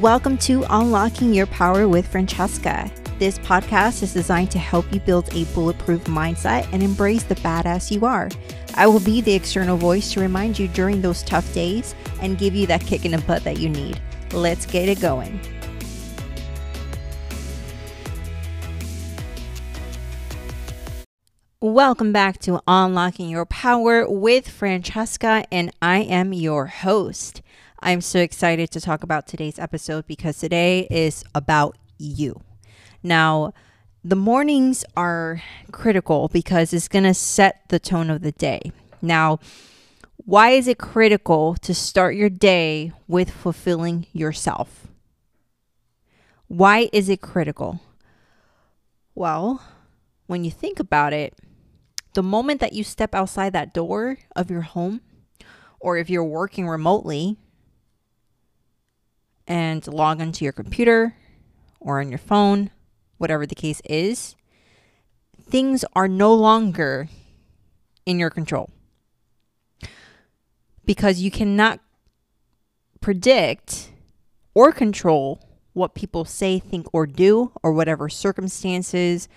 Welcome to Unlocking Your Power with Fransheska. This podcast is designed to help you build a bulletproof mindset and embrace the badass you are. I will be the external voice to remind you during those tough days and give you that kick in the butt that you need. Let's get it going. Welcome back to Unlocking Your Power with Fransheska, and I am your host. I'm so excited to talk about today's episode because today is about you. Now, the mornings are critical because it's going to set the tone of the day. Now, why is it critical to start your day with fulfilling yourself? Why is it critical? Well, when you think about it, the moment that you step outside that door of your home, or if you're working remotely, and log onto your computer or on your phone, whatever the case is, things are no longer in your control. Because you cannot predict or control what people say, think, or do, or whatever circumstances,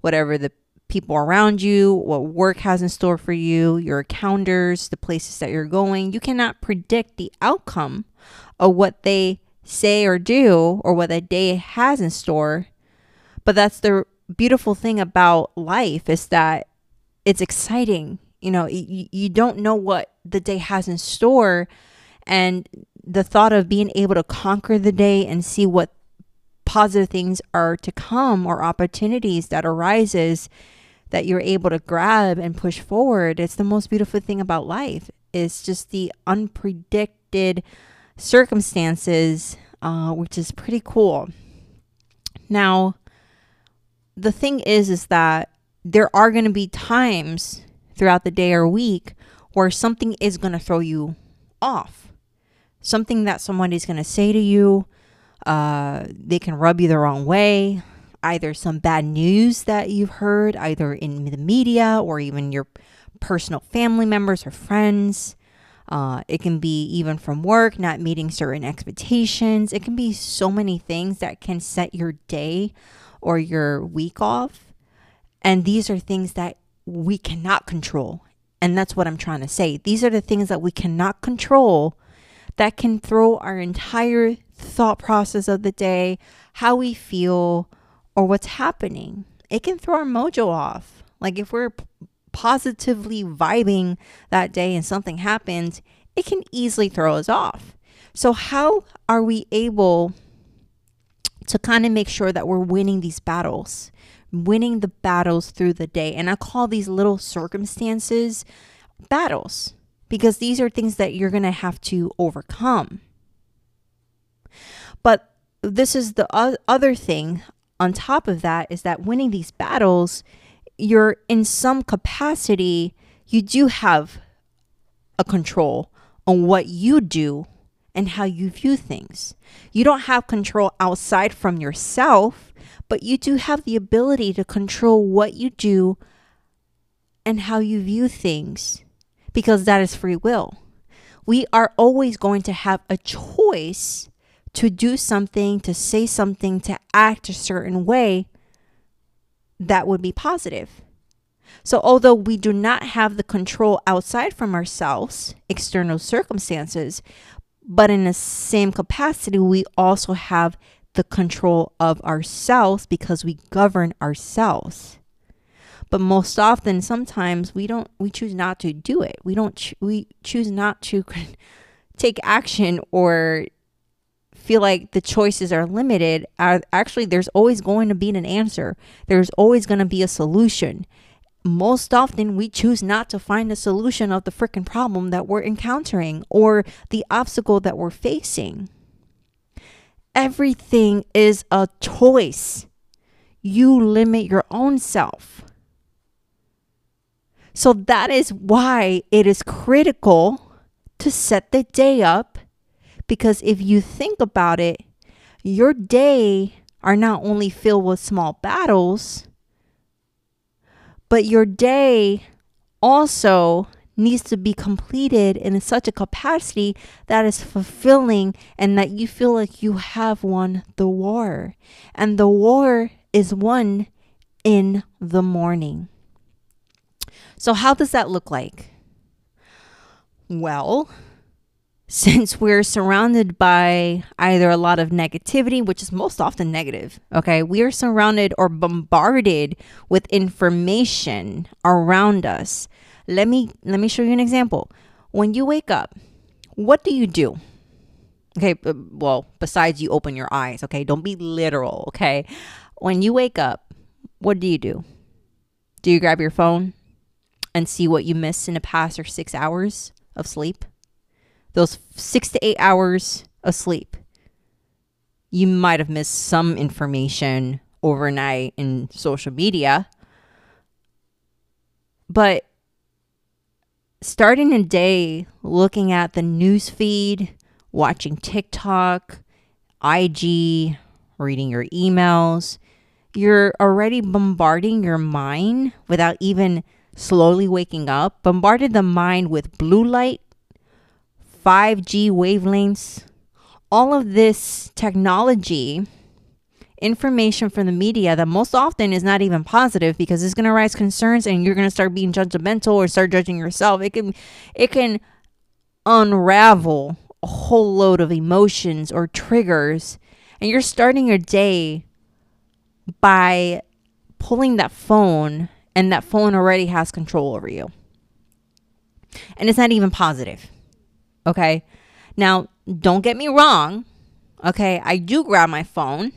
whatever the people around you, what work has in store for you, your calendars, the places that you're going. You cannot predict the outcome of what they say or do or what a day has in store. But that's the beautiful thing about life is that it's exciting. You know, you, you don't know what the day has in store. And the thought of being able to conquer the day and see what positive things are to come or opportunities that arises that you're able to grab and push forward it's the most beautiful thing about life it's just the unpredicted circumstances, uh, which is pretty cool. Now, the thing is, is that there are going to be times throughout the day or week where something is going to throw you off. Something that somebody's going to say to you, uh, they can rub you the wrong way. Either some bad news that you've heard, either in the media or even your personal family members or friends. Uh, it can be even from work, not meeting certain expectations. It can be so many things that can set your day or your week off. And these are things that we cannot control. And that's what I'm trying to say. These are the things that we cannot control that can throw our entire thought process of the day, how we feel, or what's happening. It can throw our mojo off. Like if we're positively vibing that day and something happens, it can easily throw us off. So, how are we able to kind of make sure that we're winning these battles, winning the battles through the day? And I call these little circumstances battles because these are things that you're going to have to overcome. But this is the other thing on top of that is that winning these battles you're in some capacity, you do have a control on what you do and how you view things. You don't have control outside from yourself, but you do have the ability to control what you do and how you view things because that is free will. We are always going to have a choice to do something, to say something, to act a certain way that would be positive. So, although we do not have the control outside from ourselves, external circumstances, but in the same capacity, we also have the control of ourselves because we govern ourselves. But most often, sometimes we don't, we choose not to do it. We don't, we choose not to take action or feel like the choices are limited, actually, there's always going to be an answer. There's always going to be a solution. Most often, we choose not to find a solution of the freaking problem that we're encountering or the obstacle that we're facing. Everything is a choice. You limit your own self. So, that is why it is critical to set the day up because if you think about it, your day are not only filled with small battles, but your day also needs to be completed in such a capacity that is fulfilling and that you feel like you have won the war. And the war is won in the morning. So, how does that look like? Well, since we're surrounded by either a lot of negativity, which is most often negative, okay, we are surrounded or bombarded with information around us. Let me let me show you an example. When you wake up, what do you do? Okay, well, besides you open your eyes, okay? Don't be literal, okay? When you wake up, what do you do? Do you grab your phone and see what you missed in the past or 6 hours of sleep? Those six to eight hours of sleep, you might have missed some information overnight in social media. But starting a day looking at the news feed, watching TikTok, IG, reading your emails, you're already bombarding your mind without even slowly waking up, bombarded the mind with blue light 5G wavelengths, all of this technology, information from the media that most often is not even positive because it's going to raise concerns and you're going to start being judgmental or start judging yourself. It can it can unravel a whole load of emotions or triggers and you're starting your day by pulling that phone and that phone already has control over you. And it's not even positive. Okay. Now, don't get me wrong. Okay. I do grab my phone,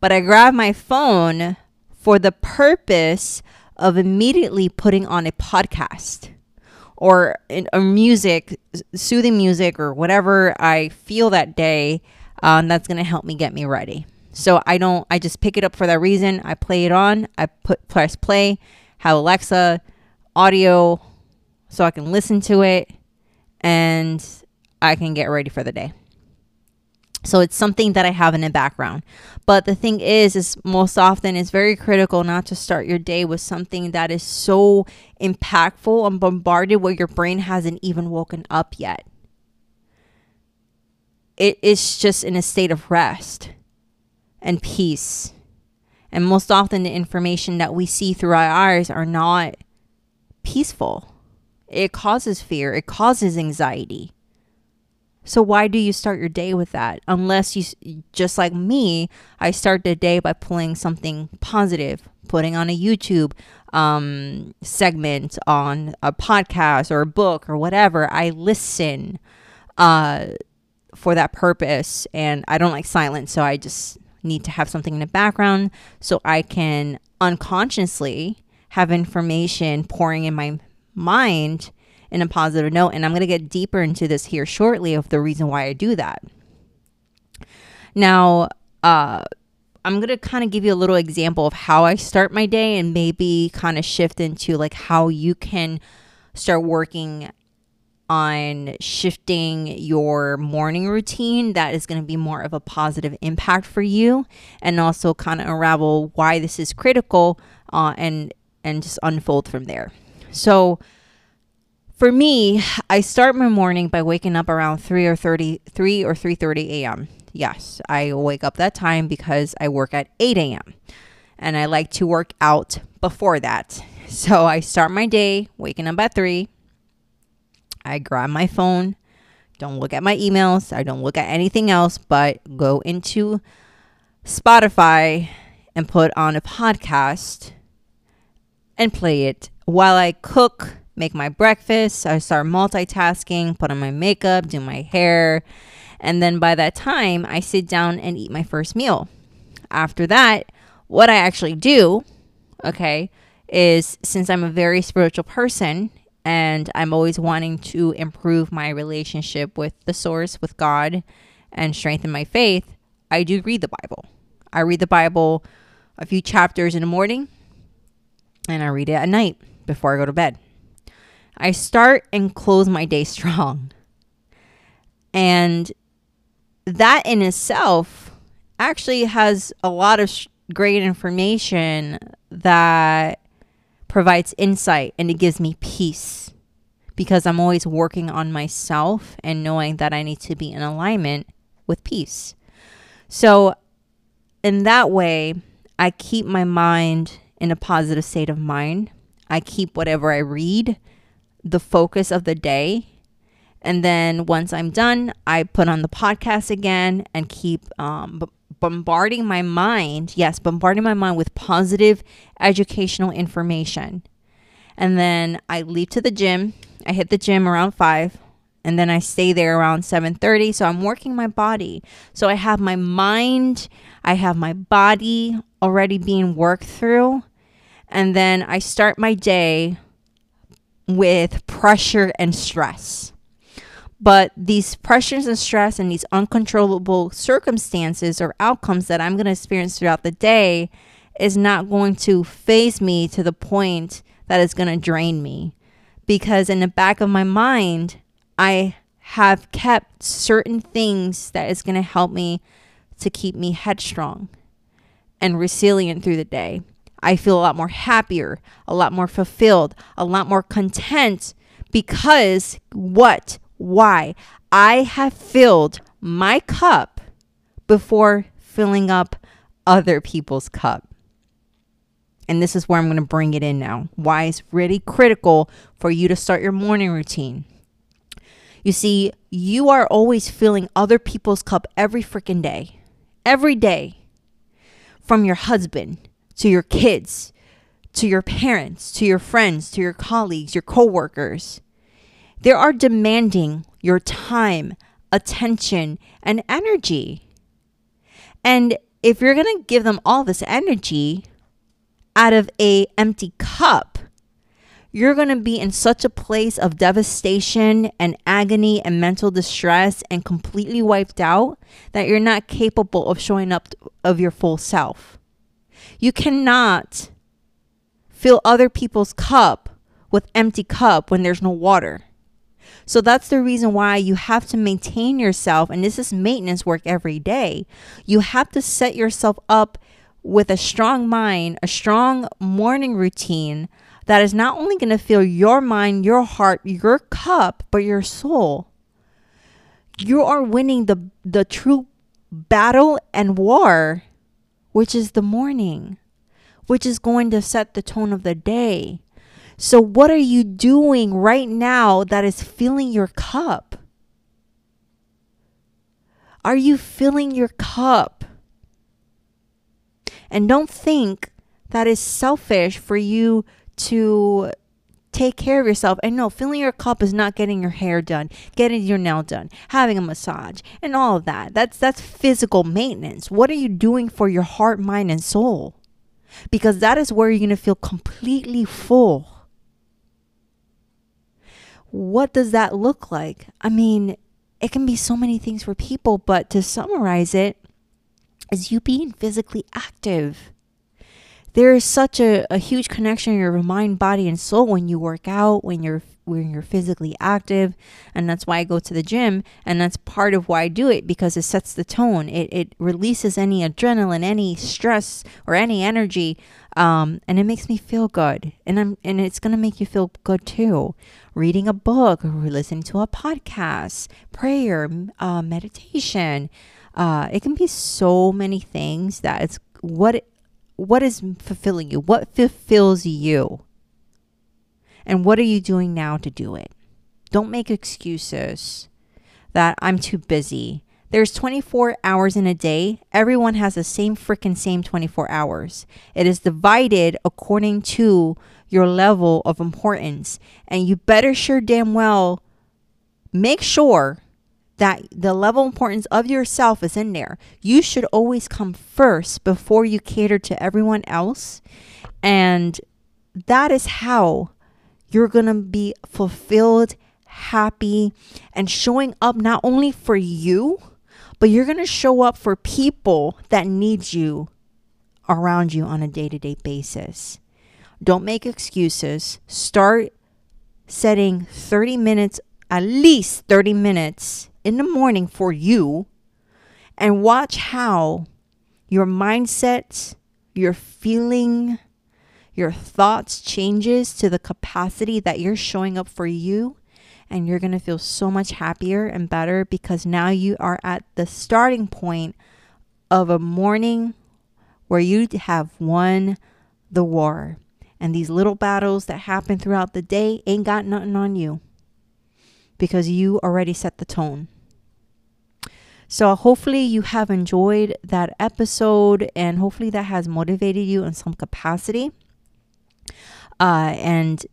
but I grab my phone for the purpose of immediately putting on a podcast or a music, soothing music, or whatever I feel that day. Um, that's going to help me get me ready. So I don't, I just pick it up for that reason. I play it on, I put press play, have Alexa audio so I can listen to it and I can get ready for the day. So it's something that I have in the background. But the thing is, is most often it's very critical not to start your day with something that is so impactful and bombarded where your brain hasn't even woken up yet. It is just in a state of rest and peace. And most often the information that we see through our eyes are not peaceful. It causes fear, it causes anxiety. So why do you start your day with that? Unless you just like me, I start the day by pulling something positive, putting on a YouTube um, segment on a podcast or a book or whatever. I listen uh, for that purpose, and I don't like silence, so I just need to have something in the background so I can unconsciously have information pouring in my mind in a positive note. And I'm going to get deeper into this here shortly of the reason why I do that. Now, uh, I'm going to kind of give you a little example of how I start my day and maybe kind of shift into like how you can start working on shifting your morning routine that is going to be more of a positive impact for you and also kind of unravel why this is critical uh, and and just unfold from there so for me, I start my morning by waking up around 3 or 30, 3 or 3.30 a.m. Yes, I wake up that time because I work at 8 a.m. And I like to work out before that. So I start my day waking up at 3. I grab my phone. Don't look at my emails. I don't look at anything else, but go into Spotify and put on a podcast and play it while I cook, make my breakfast. I start multitasking, put on my makeup, do my hair. And then by that time, I sit down and eat my first meal. After that, what I actually do, okay, is since I'm a very spiritual person and I'm always wanting to improve my relationship with the source, with God, and strengthen my faith, I do read the Bible. I read the Bible a few chapters in the morning and I read it at night before I go to bed. I start and close my day strong. And that in itself actually has a lot of sh- great information that provides insight and it gives me peace. because I'm always working on myself and knowing that I need to be in alignment with peace. So, in that way, I keep my mind in a positive state of mind. I keep whatever I read the focus of the day. And then once I'm done, I put on the podcast again and keep um, b- bombarding my mind. Yes, bombarding my mind with positive educational information. And then I leave to the gym. I hit the gym around 5 and then I stay there around 7:30 so I'm working my body. So I have my mind, I have my body already being worked through and then I start my day with pressure and stress. But these pressures and stress and these uncontrollable circumstances or outcomes that I'm going to experience throughout the day is not going to faze me to the point that is going to drain me. Because in the back of my mind, I have kept certain things that is going to help me to keep me headstrong and resilient through the day. I feel a lot more happier, a lot more fulfilled, a lot more content because what? Why? I have filled my cup before filling up other people's cup. And this is where I'm going to bring it in now. Why it's really critical for you to start your morning routine. You see, you are always filling other people's cup every freaking day. Every day. From your husband to your kids, to your parents, to your friends, to your colleagues, your coworkers. They are demanding your time, attention, and energy. And if you're going to give them all this energy, out of a empty cup, you're going to be in such a place of devastation and agony and mental distress and completely wiped out that you're not capable of showing up of your full self. You cannot fill other people's cup with empty cup when there's no water. So that's the reason why you have to maintain yourself and this is maintenance work every day. You have to set yourself up with a strong mind, a strong morning routine that is not only going to fill your mind, your heart, your cup, but your soul. You are winning the the true battle and war, which is the morning, which is going to set the tone of the day. So what are you doing right now that is filling your cup? Are you filling your cup? And don't think that is selfish for you to take care of yourself. And no, filling your cup is not getting your hair done, getting your nail done, having a massage, and all of that. That's that's physical maintenance. What are you doing for your heart, mind, and soul? Because that is where you're going to feel completely full. What does that look like? I mean, it can be so many things for people, but to summarize it, is you being physically active. There is such a, a huge connection in your mind, body, and soul when you work out, when you're when you're physically active. And that's why I go to the gym. And that's part of why I do it because it sets the tone. It, it releases any adrenaline, any stress, or any energy. Um, and it makes me feel good. And I'm and it's gonna make you feel good too. Reading a book or listening to a podcast, prayer, uh, meditation, uh, it can be so many things that it's what what is fulfilling you? What fulfills you? And what are you doing now to do it? Don't make excuses that i'm too busy. There's 24 hours in a day. Everyone has the same freaking same 24 hours. It is divided according to your level of importance. And you better sure damn well make sure that the level importance of yourself is in there. You should always come first before you cater to everyone else. And that is how you're going to be fulfilled, happy, and showing up not only for you, but you're going to show up for people that need you around you on a day to day basis. Don't make excuses. Start setting 30 minutes, at least 30 minutes in the morning for you and watch how your mindset, your feeling, your thoughts changes to the capacity that you're showing up for you and you're going to feel so much happier and better because now you are at the starting point of a morning where you have won the war. And these little battles that happen throughout the day ain't got nothing on you because you already set the tone. So, hopefully, you have enjoyed that episode and hopefully that has motivated you in some capacity uh, and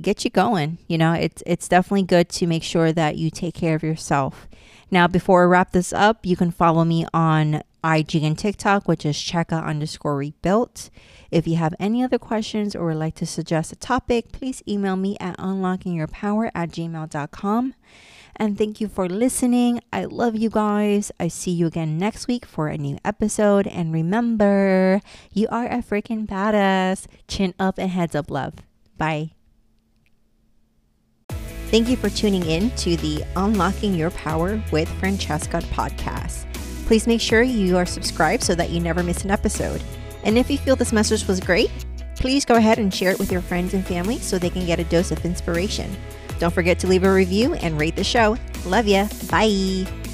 get you going. You know, it's, it's definitely good to make sure that you take care of yourself. Now, before I wrap this up, you can follow me on IG and TikTok, which is checka underscore rebuilt. If you have any other questions or would like to suggest a topic, please email me at unlockingyourpower at gmail.com. And thank you for listening. I love you guys. I see you again next week for a new episode. And remember, you are a freaking badass. Chin up and heads up, love. Bye. Thank you for tuning in to the Unlocking Your Power with Fransheska podcast. Please make sure you are subscribed so that you never miss an episode. And if you feel this message was great, please go ahead and share it with your friends and family so they can get a dose of inspiration. Don't forget to leave a review and rate the show. Love ya. Bye.